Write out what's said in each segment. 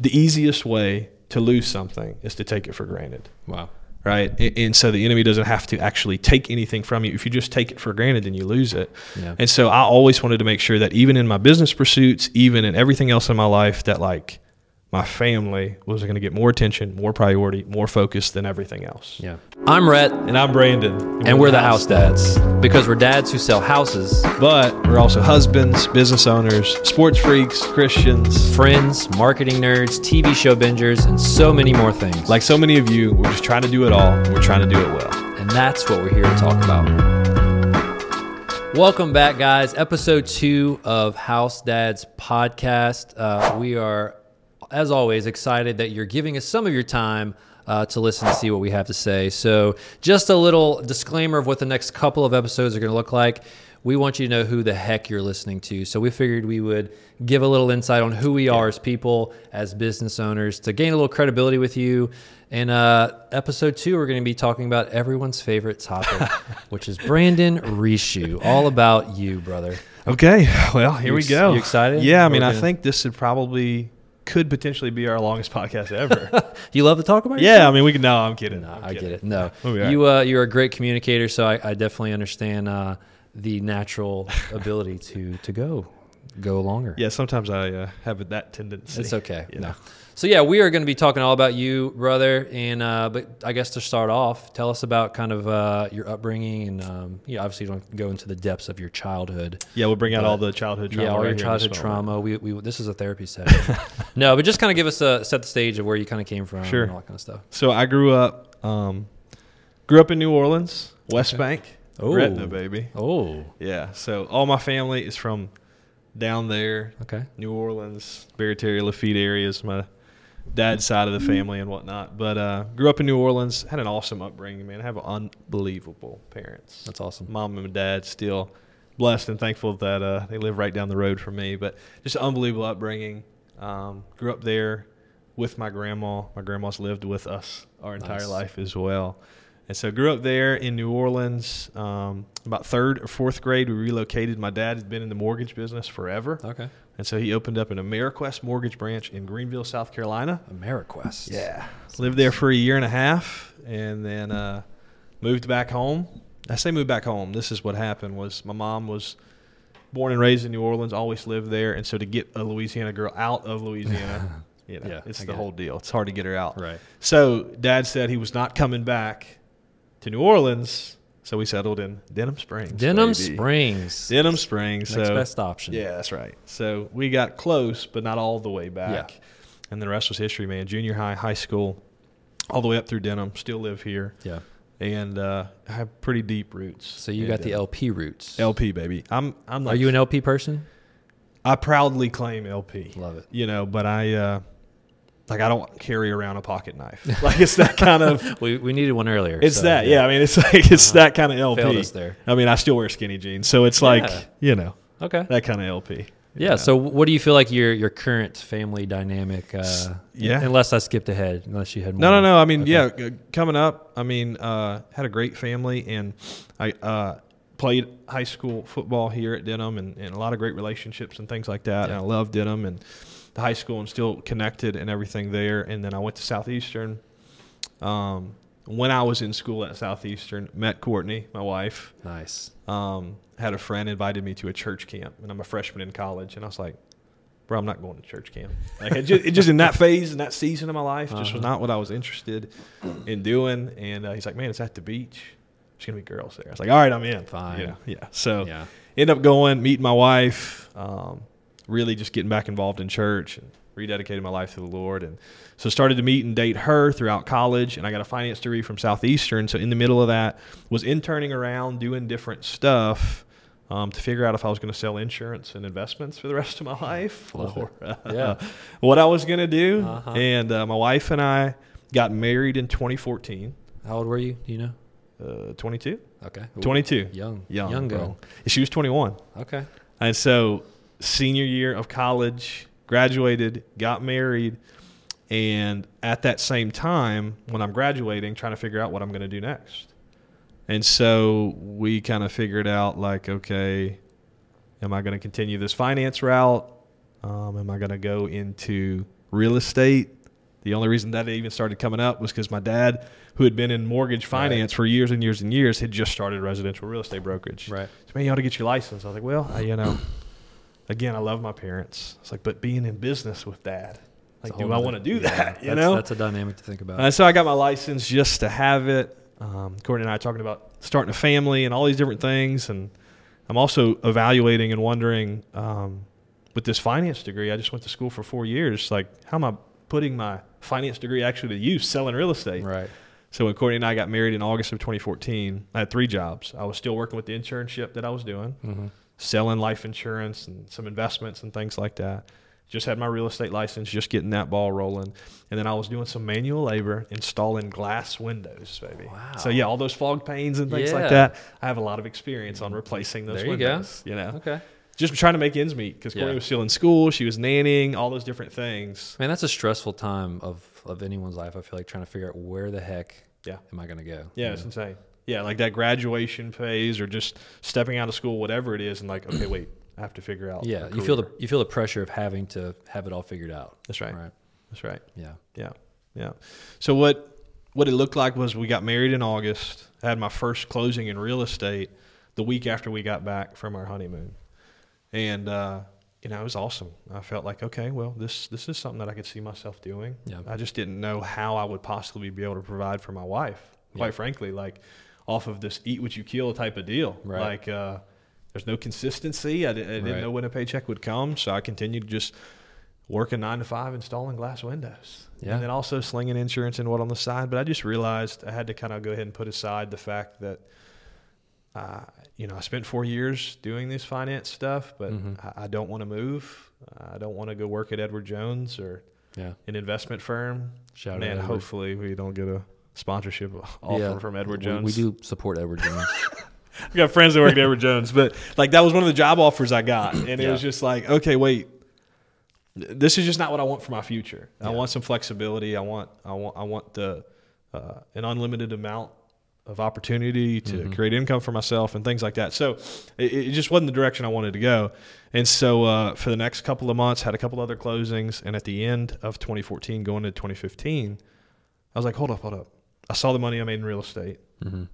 the easiest way to lose something is to take it for granted Wow. right? And, and so the enemy doesn't have to actually take anything from you. If you just take it for granted, then you lose it. Yeah. And so I always wanted to make sure that even in my business pursuits, even in everything else in my life, that like my family was going to get more attention, more priority, more focus than everything else. Yeah. I'm Rhett, And I'm Brandon, and we're the house dads because we're dads who sell houses, But we're also husbands, business owners, sports freaks, Christians. friends, marketing nerds, TV show bingers, and so many more things. Like so many of you, we're just trying to do it all. and We're trying to do it well. And that's what we're here to talk about. Welcome back, guys. Episode two of House Dads podcast. Uh, we are, as always, excited that you're giving us some of your time uh, to listen to see what we have to say. So, just a little disclaimer of what the next couple of episodes are going to look like. We want you to know who the heck you're listening to. So, we figured we would give a little insight on who we are as people, as business owners, to gain a little credibility with you. In uh, episode two, we're going to be talking about everyone's favorite topic, which is Brandon Richoux. All about you, brother. Okay, well, here You we ex- go. you excited? Yeah, I mean, I gonna- think this should probably could potentially be our longest podcast ever. You love to talk about it? yeah, I mean, we can. No, I'm kidding. No, I'm I kidding. get it. No, We'll be all you uh, you're a great communicator, so I, I definitely understand uh, the natural ability to to go go longer. Yeah, sometimes I uh, have that tendency. It's okay. You No. So yeah, we are going to be talking all about you, brother. And uh, but I guess to start off, tell us about kind of uh, your upbringing, and um, you know, obviously you don't go into the depths of your childhood. Yeah, we'll bring out all the childhood trauma. yeah, all right your here in this childhood trauma. We, we this is a therapy session. no, but just kind of give us a set the stage of where you kind of came from, Sure. and all that kind of stuff. So I grew up, um, grew up in New Orleans, West Bank, Oh. Gretna, baby. Oh, Yeah. So all my family is from down there, okay. New Orleans, Barataria, Lafitte areas. My dad's side of the family and whatnot. But uh, grew up in New Orleans. Had an awesome upbringing, man. I have unbelievable parents. That's awesome. Mom and dad still blessed and thankful that uh, they live right down the road from me. But just unbelievable upbringing. Um, grew up there with my grandma. My grandma's lived with us our entire Nice. life as well. And so grew up there in New Orleans. Um, about third or fourth grade, we relocated. My dad had been in the mortgage business forever. Okay. And so he opened up an AmeriQuest mortgage branch in Greenville, South Carolina. AmeriQuest. Yeah. Lived there for a year and a half and then uh, moved back home. I say moved back home. This is what happened was my mom was born and raised in New Orleans, always lived there. And so to get a Louisiana girl out of Louisiana, you know, Yeah, it's I the get whole deal. It's hard to get her out. Right. So dad said he was not coming back to New Orleans. So we settled in Denham Springs. Denham baby. Springs. Denham Springs. Next so best option. yeah, that's right. So we got close, but not all the way back. Yeah. And the rest was history, man. Junior high, high school, all the way up through Denham. Still live here, Yeah. and uh, have pretty deep roots. So you got the LP roots. LP baby. I'm. I'm. Like, Are you an LP person? I proudly claim LP. Love it. You know, but I. Uh, like I don't carry around a pocket knife. Like it's that kind of. We, we needed one earlier. It's so, that. Yeah. I mean, it's like it's Uh-huh. that kind of LP. Failed us there. I mean, I still wear skinny jeans, so it's like Yeah. you know Okay. that kind of LP. Yeah. So what do you feel like your your current family dynamic? Uh, yeah. Unless I skipped ahead, unless you had No, more. no, no. I mean, Okay. yeah, coming up, I mean, uh, had a great family, and I uh, played high school football here at Denham, and, and a lot of great relationships and things like that. Yeah. And I love Denham and the high school, and still connected and everything there. And then I went to Southeastern. Um, when I was in school at Southeastern, met Courtney, my wife. Nice. Um, had a friend invited me to a church camp, and I'm a freshman in college, and I was like, "Bro, I'm not going to church camp." Like, it just, it just in that phase, in that season of my life, just was Uh-huh. not what I was interested in doing. And uh, he's like, "Man, it's at the beach. There's gonna be girls there." I was like, "All right, I'm in." Fine. Yeah, yeah. So Yeah. end up going, meeting my wife, um, really just getting back involved in church and rededicating my life to the Lord. And so started to meet and date her throughout college. And I got a finance degree from Southeastern. So in the middle of that, was interning around doing different stuff. Um, to figure out if I was going to sell insurance and investments for the rest of my life, Love or uh, Yeah. what I was going to do. Uh-huh. And uh, my wife and I got married in 2014. How old were you? Do you know? Uh, 22, Okay. Ooh, 22, Young. young, Young girl. She was 21. Okay. And so, senior year of college, graduated, got married, and at that same time, when I'm graduating, trying to figure out what I'm going to do next. And so, we kind of figured out like, okay, am I going to continue this finance route? Um, am I going to go into real estate. The only reason that even started coming up was because my dad, who had been in mortgage finance for years and years and years, had just started residential real estate brokerage. Right. So, man, you ought to get your license. I was like, well, I, you know, again, I love my parents. It's like, but being in business with dad, like, do I want to do yeah, that? You that's, know, that's a dynamic to think about. and so I got my license just to have it. Um, Courtney and I are talking about starting a family and all these different things. And I'm also evaluating and wondering um, with this finance degree, I just went to school for four years. Like, how am I putting my finance degree actually to use selling real estate? right. So when Courtney and I got married in August of 2014, I had three jobs. I was still working with the internship that I was doing, Mm-hmm. Selling life insurance and some investments and things like that. Just had my real estate license, just getting that ball rolling. And then I was doing some manual labor installing glass windows, baby. Wow. So yeah, all those fog panes and things like that. I have a lot of experience on replacing those There you go. windows. You know, Okay. just trying to make ends meet because Courtney Yeah. was still in school, she was nannying, all those different things. Man, that's a stressful time of, of anyone's life. I feel like trying to figure out where the heck Yeah. am I going to go? Yeah, it's know? insane. Yeah, like that graduation phase or just stepping out of school, whatever it is, and like, okay, wait, I have to figure out. yeah. You feel the you feel the pressure of having to have it all figured out. That's right. Right. That's right. Yeah. Yeah, yeah. So what what it looked like was we got married in August. I had my first closing in real estate the week after we got back from our honeymoon, and uh, you know it was awesome. I felt like okay, well this this is something that I could see myself doing. Yeah. I just didn't know how I would possibly be able to provide for my wife. Quite Yeah. frankly, like off of this eat what you kill type of deal. Right. Like uh, there's no consistency. I, I didn't Right. know when a paycheck would come, so I continued to just working nine to five installing glass windows. Yeah. And then also slinging insurance and what on the side. But I just realized I had to kind of go ahead and put aside the fact that, uh, you know, I spent four years doing this finance stuff, but Mhm. I, I don't want to move. I don't want to go work at Edward Jones or Yeah. an investment firm. Shout. Man, hopefully we don't get a sponsorship offer Yeah. from Edward Jones. We, do support Edward Jones. We got friends that work at Edward Jones, but like that was one of the job offers I got, and it was just like, okay, wait, this is just not what I want for my future. I want some flexibility. I want, I want, I want the uh, an unlimited amount of opportunity to Mhm. create income for myself and things like that. So it, it just wasn't the direction I wanted to go. And so uh, for the next couple of months, had a couple other closings, and at the end of 2014, going into 2015, I was like, hold up, hold up. I saw the money I made in real estate hmm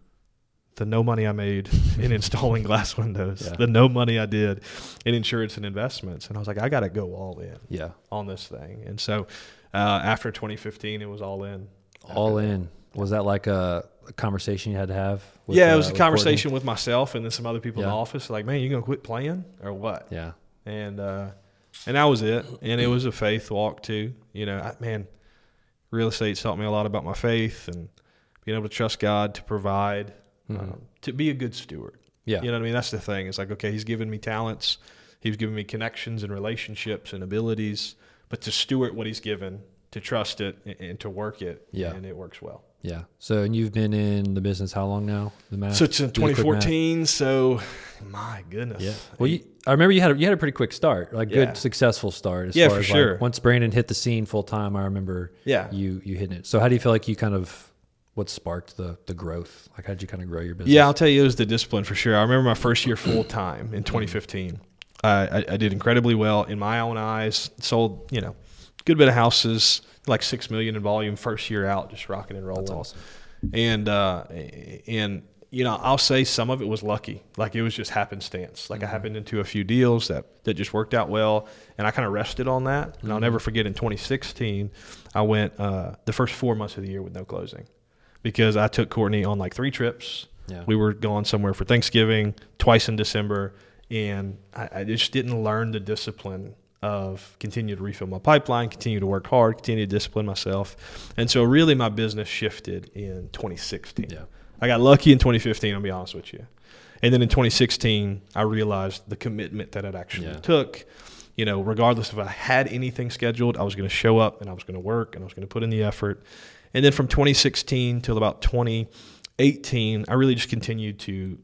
the no money I made in installing glass windows, Yeah. the no money I did in insurance and investments. And I was like, I got to go all in Yeah. on this thing. And so uh, after 2015, it was all in. All After that. in. Was that like a, a conversation you had to have? with, yeah, it uh, was a with conversation with myself and then some other people in the office. Like, man, you gonna quit playing or what? Yeah. And uh, and that was it. And it was a faith walk too. You know, I, man, real estate taught me a lot about my faith and being able to trust God to provide, Mhm. um, to be a good steward. Yeah. You know what I mean? That's the thing. It's like, okay, he's given me talents, he's given me connections and relationships and abilities, but to steward what he's given, to trust it and, and to work it, Yeah. and it works well. Yeah. So, and you've been in the business how long now? The math. So it's in Do the quick math. 2014. So, my goodness. Yeah. Well, you, I remember you had a, you had a pretty quick start, like Yeah. good successful start. As Yeah, far for as sure. Like, once Brandon hit the scene full time, I remember Yeah. you you hitting it. So, how do you feel like you kind of what sparked the the growth? Like, how did you kind of grow your business? Yeah, I'll tell you, it was the discipline for sure. I remember my first year full time in 2015. I, I, I did incredibly well in my own eyes. Sold, you know, good bit of houses, like six million in volume first year out, just rocking and rolling. That's awesome. And uh, and you know, I'll say some of it was lucky. Like it was just happenstance. Like I happened into a few deals that that just worked out well, and I kind of rested on that. And I'll never forget in 2016, I went uh, the first four months of the year with no closing because I took Courtney on like three trips. Yeah. We were going somewhere for Thanksgiving, twice in December, and I, I just didn't learn the discipline of continue to refill my pipeline, continue to work hard, continue to discipline myself. And so really my business shifted in 2016. Yeah. I got lucky in 2015, I'll be honest with you. And then in 2016, I realized the commitment that it actually Yeah. took. You know, regardless if I had anything scheduled, I was going to show up and I was going to work and I was going to put in the effort. And then from 2016 till about 2018, I really just continued to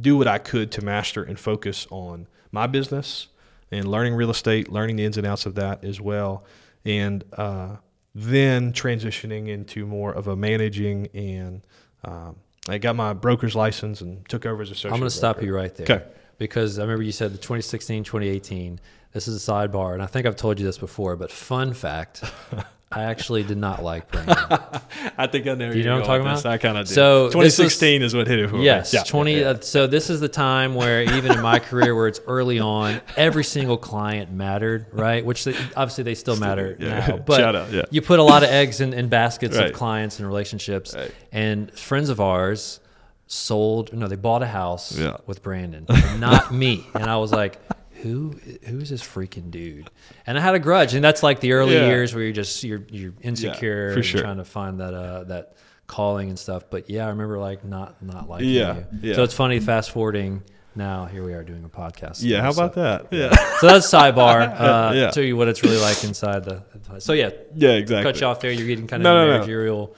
do what I could to master and focus on my business and learning real estate, learning the ins and outs of that as well, and uh, then transitioning into more of a managing and um, I got my broker's license and took over as associate. I'm going to stop you right there. Okay. Because I remember you said the 2016, 2018, This is a sidebar, and I think I've told you this before, but fun fact. I actually did not like Brandon. I think I know. you know what I'm talking about? I kind of did. So, this was- 2016 is what hit it for me. Yes, Yeah. twenty. Yeah. Uh, so this is the time where even in my career, where it's early on, every single client mattered, right? Which they, obviously they still matter yeah. now. But Shout out, yeah. you put a lot of eggs in, in baskets Right. of clients and relationships. Right. And friends of ours sold. No, they bought a house with Brandon, not me. And I was like. Who who is this freaking dude? And I had a grudge, and that's like the early Yeah. years where you're just you're you're insecure for and sure. trying to find that uh that calling and stuff. But yeah, I remember like not not liking Yeah, you. yeah. So it's funny. Fast forwarding now, here we are doing a podcast. Yeah, how So- about that? Yeah. So that's sidebar. Uh, Yeah. Show you what it's really like inside the. So yeah, Yeah, exactly. cut you off there. You're getting kind of No, a no, no.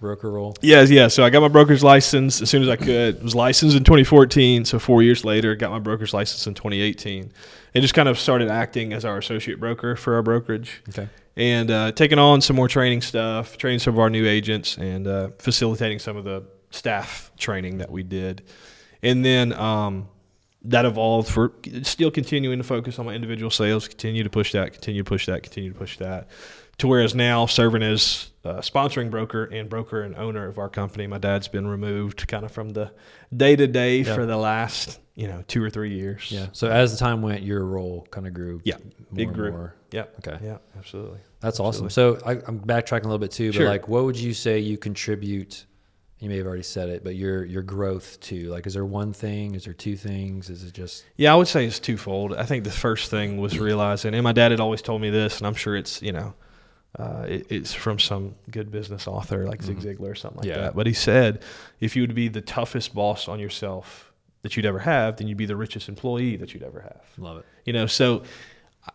Broker role. Yeah, yeah. So I got my broker's license as soon as I could. Was licensed in 2014. So four years later, got my broker's license in 2018, and just kind of started acting as our associate broker for our brokerage, Okay. and uh, taking on some more training stuff, training some of our new agents, and uh, facilitating some of the staff training that we did, and then. Um, that evolved for still continuing to focus on my individual sales, continue to push that, continue to push that, continue to push that, to whereas now serving as uh, sponsoring broker and broker and owner of our company. My dad's been removed kind of from the day to day for the last you know two or three years. Yeah. So as the time went, your role kind of grew. yeah, More it grew. more. Yeah, Okay. yeah, absolutely. That's awesome. So I, I'm backtracking a little bit too, but Sure. like, what would you say you contribute? You may have already said it, but your your growth to like, is there one thing? Is there two things? Is it just Yeah, I would say it's twofold. I think the first thing was realizing, and my dad had always told me this, and I'm sure it's you know, uh, it, it's from some good business author like Zig Ziglar or something like Yeah. that. But he said, if you would be the toughest boss on yourself that you'd ever have, then you'd be the richest employee that you'd ever have. love it? You know, so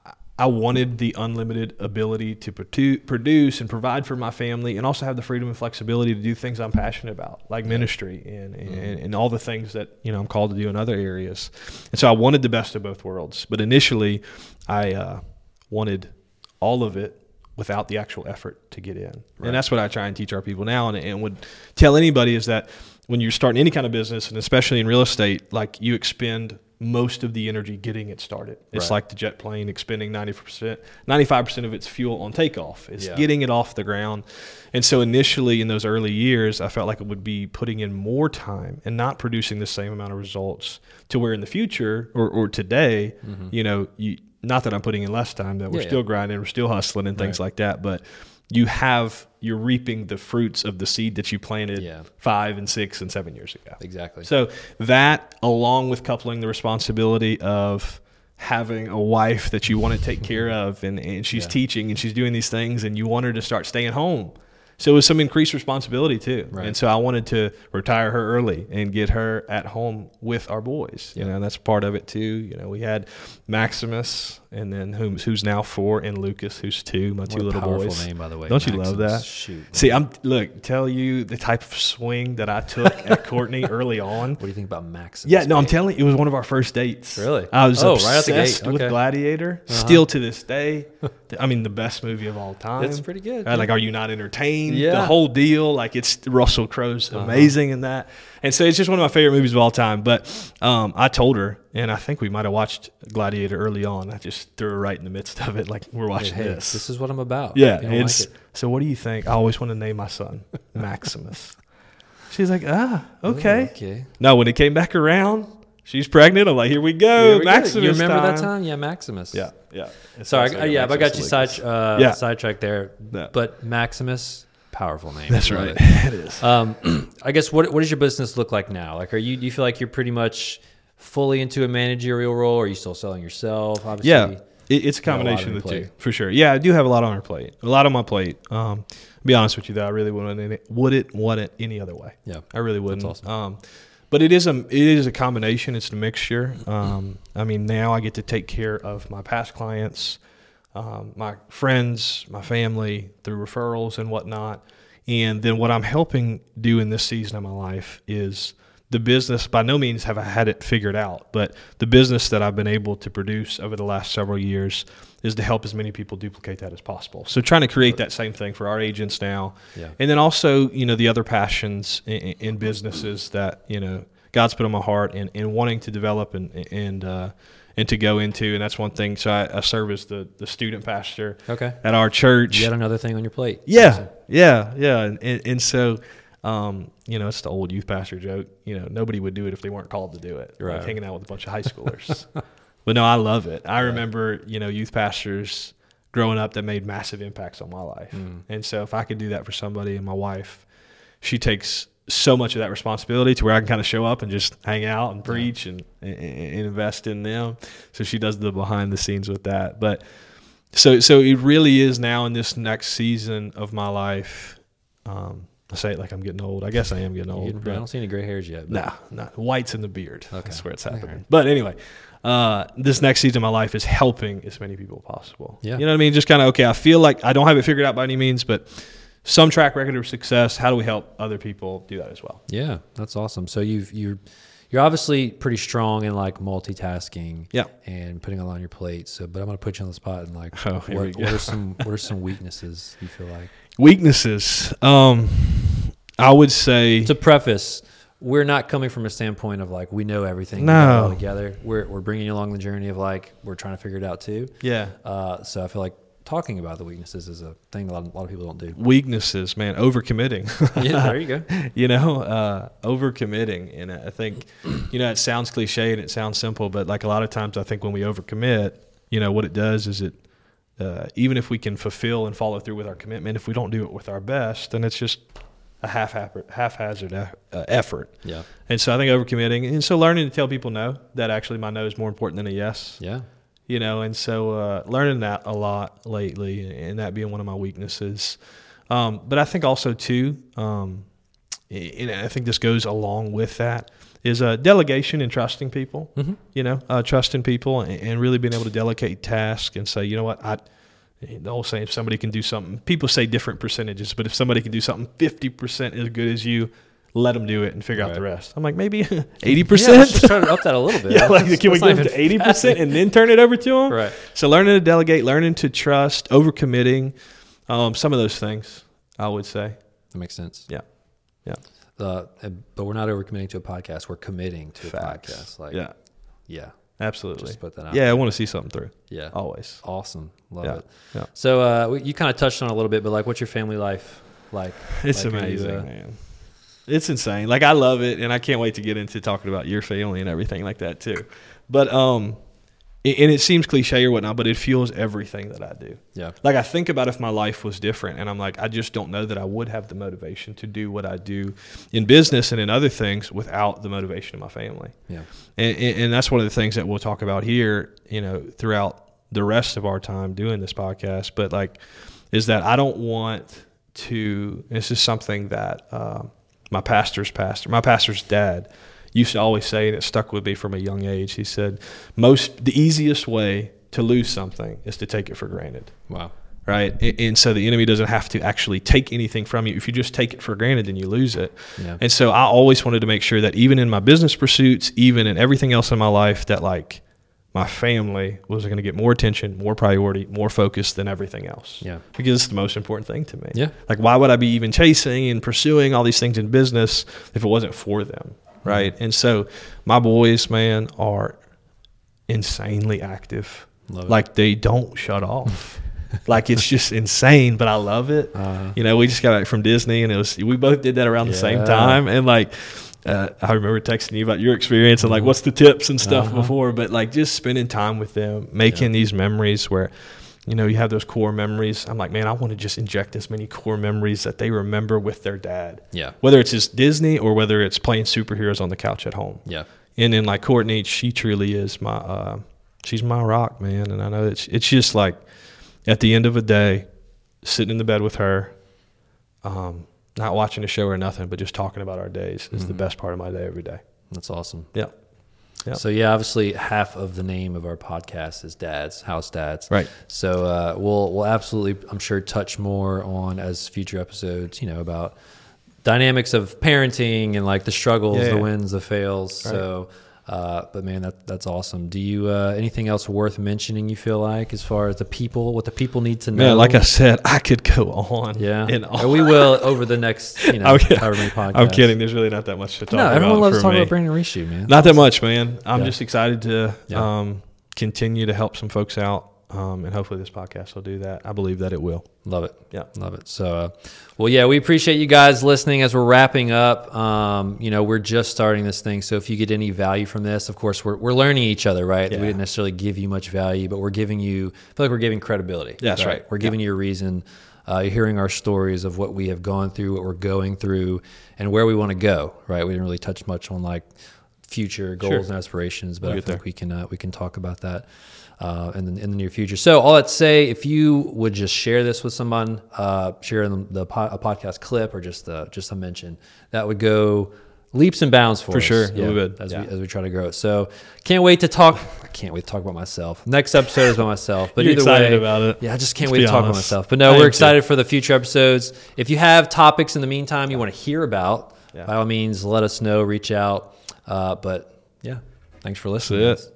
I- I wanted the unlimited ability to produce and provide for my family, and also have the freedom and flexibility to do things I'm passionate about, like ministry and, and and all the things that you know I'm called to do in other areas. And so I wanted the best of both worlds. But initially, I uh, wanted all of it without the actual effort to get in. And that's what I try and teach our people now, and, and would tell anybody is that when you're starting any kind of business, and especially in real estate, like you expend most of the energy getting it started. It's Right. like the jet plane expending 90%, 95% of its fuel on takeoff. It's Yeah. getting it off the ground. And so initially in those early years, I felt like it would be putting in more time and not producing the same amount of results to where in the future or, or today, mm-hmm. you know, you, not that I'm putting in less time, that we're. Yeah, still yeah. grinding, we're still hustling and things Right. like that. But you have, you're reaping the fruits of the seed that you planted Yeah. five and six and seven years ago. Exactly. So that, along with coupling the responsibility of having a wife that you want to take care of, and, and she's Yeah. teaching and she's doing these things, and you want her to start staying home. So it was some increased responsibility too, Right. and so I wanted to retire her early and get her at home with our boys. You Yeah. know, that's part of it too. You know, we had Maximus, and then who's who's now four, and Lucas, who's two, my What two little boys. name, by the way. Don't you love that? Shoot. See, I'm look tell you the type of swing that I took at Courtney early on. What do you think about Maximus? Yeah, no, I'm telling you, it was one of our first dates. Really? I was Oh, obsessed right out the gate. with Gladiator. Uh-huh. Still to this day, I mean, the best movie of all time. That's pretty good. Right, like, are you not entertained? Yeah. The whole deal, like, it's Russell Crowe's Uh-huh. amazing in that, and so it's just one of my favorite movies of all time. But um, I told her, and I think we might have watched Gladiator early on. I just threw her right in the midst of it, like we're watching hey, this. this is what I'm about. Yeah, If you don't it's like so. What do you think? I always want to name my son Maximus. She's like, ah, okay. Oh, okay. No, when it came back around, she's pregnant. I'm like, here we go, we go. Maximus. You remember that time. time? Yeah, Maximus. Yeah, yeah. It's Sorry, I, yeah, but I got you side uh, Yeah. sidetracked there. Yeah. But Maximus, powerful name. That's right. it. Is. Um, I guess what what does your business look like now? Like, are you do you feel like you're pretty much fully into a managerial role? Or are you still selling yourself? Obviously, yeah, it, it's a got a combination of the your two for sure. Yeah, I do have a lot on our plate. A lot on my plate. Um, to be honest with you, though, I really wouldn't any- wouldn't want it any other way. Yeah. I really wouldn't. That's awesome. Um, but it is a it is a combination. It's a mixture. Um, I mean, now I get to take care of my past clients, um, my friends, my family through referrals and whatnot. And then what I'm helping do in this season of my life is the business. By no means have I had it figured out, but the business that I've been able to produce over the last several years is to help as many people duplicate that as possible. So trying to create that same thing for our agents now, Yeah. and then also you know the other passions in, in businesses that you know God's put on my heart and, and wanting to develop and and uh, and to go into. And that's one thing. So I, I serve as the the student pastor Okay. at our church. Yet another thing on your plate. Yeah, yeah, yeah, and, and, and so, um, you know, it's the old youth pastor joke. You know, nobody would do it if they weren't called to do it. Right. Like hanging out with a bunch of high schoolers. but no, I love it. I remember, you know, youth pastors growing up that made massive impacts on my life. Mm. And so, if I could do that for somebody, and my wife, she takes so much of that responsibility to where I can kind of show up and just hang out and preach and, and, and invest in them. So she does the behind the scenes with that. But so so it really is now in this next season of my life. Um, I say it like I'm getting old. I guess I am getting old. I don't see any gray hairs yet. No, no, whites in the beard. Okay. That's where it's happening. But anyway, uh, this next season of my life is helping as many people as possible. Yeah. You know what I mean? Just kind of okay. I feel like I don't have it figured out by any means, but some track record of success. How do we help other people do that as well? Yeah, that's awesome. So you've you're you're obviously pretty strong in like multitasking. Yeah. And putting a lot on your plate. So, but I'm gonna put you on the spot and like, Oh, what, what are some what are some weaknesses you feel like? Weaknesses. Um, I would say To preface, we're not coming from a standpoint of like we know everything we No. all together. We're we're bringing you along the journey of like we're trying to figure it out too. yeah. Uh, so I feel like talking about the weaknesses is a thing a lot, a lot of people don't do. Weaknesses, man. Overcommitting. yeah, there you go. you know, uh, overcommitting. And I think, you know, it sounds cliche and it sounds simple, but like a lot of times I think when we overcommit, you know, what it does is it, uh, even if we can fulfill and follow through with our commitment, if we don't do it with our best, then it's just a half haphazard uh, effort. Yeah, And so I think overcommitting, and so learning to tell people no, that actually my no is more important than a yes. Yeah, you know and so uh, learning that a lot lately and that being one of my weaknesses. Um, but i think also too um, and i think this goes along with that is uh, delegation and trusting people. Mhm. you know uh, trusting people and, and really being able to delegate tasks and say you know what? I the whole saying if somebody can do something people say different percentages but if somebody can do something 50% as good as you let them do it and figure out the rest i'm like maybe 80% Yeah, let's try to up that a little bit. yeah, like That's- can we that's give not them to eighty percent and then turn it over to them? Right. So learning to delegate, learning to trust, overcommitting, um, some of those things, I would say. That makes sense. Yeah, yeah, Uh, but we're not overcommitting to a podcast. We're committing to Facts. a podcast. Like, yeah, yeah, absolutely. just put that out. Yeah, I want to see something through. yeah, Always. awesome, love Yeah, it. yeah. So uh, you kind of touched on it a little bit, but like, what's your family life like? It's Like, are you, amazing, uh, man. It's insane. Like I love it, and I can't wait to get into talking about your family and everything like that too. But um, and it seems cliche or whatnot, but it fuels everything that I do. Yeah, Like I think about if my life was different, and I'm like, I just don't know that I would have the motivation to do what I do in business and in other things without the motivation of my family. yeah, And, and, and that's one of the things that we'll talk about here, you know, throughout the rest of our time doing this podcast. But like, is that I don't want to. This is something that uh, my pastor's pastor, my pastor's dad, used to always say, and it stuck with me from a young age. He said, "Most the easiest way to lose something is to take it for granted." wow, right? And, and so the enemy doesn't have to actually take anything from you. If you just take it for granted, then you lose it. yeah, And so I always wanted to make sure that even in my business pursuits, even in everything else in my life, that like my family was going to get more attention, more priority, more focus than everything else. yeah, Because it's the most important thing to me. yeah, Like, why would I be even chasing and pursuing all these things in business if it wasn't for them? Right. And so my boys, man, are insanely active. love it. Like, they don't shut off. like, it's just insane, but I love it. Uh, You know, we just got back from Disney, and it was we both did that around the same time, and like. Uh, I remember texting you about your experience and like what's the tips and stuff Uh-huh. before, but like just spending time with them, making these memories where, you know, you have those core memories. I'm like, man, I want to just inject as many core memories that they remember with their dad, yeah, whether it's just Disney or whether it's playing superheroes on the couch at home. yeah, And then like Courtney, she truly is my, uh, she's my rock, man. And I know it's it's just like, at the end of a day, sitting in the bed with her, um, not watching a show or nothing, but just talking about our days is the Mhm. best part of my day every day. that's awesome. Yeah. Yeah. So yeah, obviously half of the name of our podcast is Dads, House Dads. Right. So uh, we'll we'll absolutely, I'm sure, touch more on as future episodes. You know about dynamics of parenting and like the struggles, Yeah, the wins, the fails. Right. So, uh, but man, that that's awesome. Do you uh, anything else worth mentioning? You feel like as far as the people, what the people need to know? Man, like I said, I could go on. yeah, And Or we will over the next you know kidding. however many podcasts. I'm kidding. There's really not that much to talk No, about. everyone loves for to talk about Brandon Richoux, man. Not that much, man. I'm Yeah. just excited to Yeah. um, continue to help some folks out. Um, and hopefully this podcast will do that. I believe that it will. Love it. Yeah. Love it. So, uh, well, yeah, we appreciate you guys listening as we're wrapping up. Um, you know, we're just starting this thing. So if you get any value from this, of course, we're, we're learning each other, right? Yeah. We didn't necessarily give you much value, but we're giving you, I feel like we're giving credibility. That's right. We're giving you a reason. Uh, you're hearing our stories of what we have gone through, what we're going through, and where we want to go, right? We didn't really touch much on like future goals Sure. and aspirations, but We'll I think there. we can uh, we can talk about that uh, in the, in the near future. So all that to say, if you would just share this with someone, uh, share the, the po- a podcast clip or just uh, just a mention, that would go leaps and bounds for, For us. sure. It would. as Yeah. we as we try to grow it. So can't wait to talk. I can't wait to talk about myself. Next episode is about myself, but You're either excited way, about it. Yeah, I just can't Let's wait to talk about myself. But no, am we're too. excited for the future episodes. If you have topics in the meantime you want to hear about, Yeah. by all means, let us know. Reach out. Uh, but yeah, thanks for listening.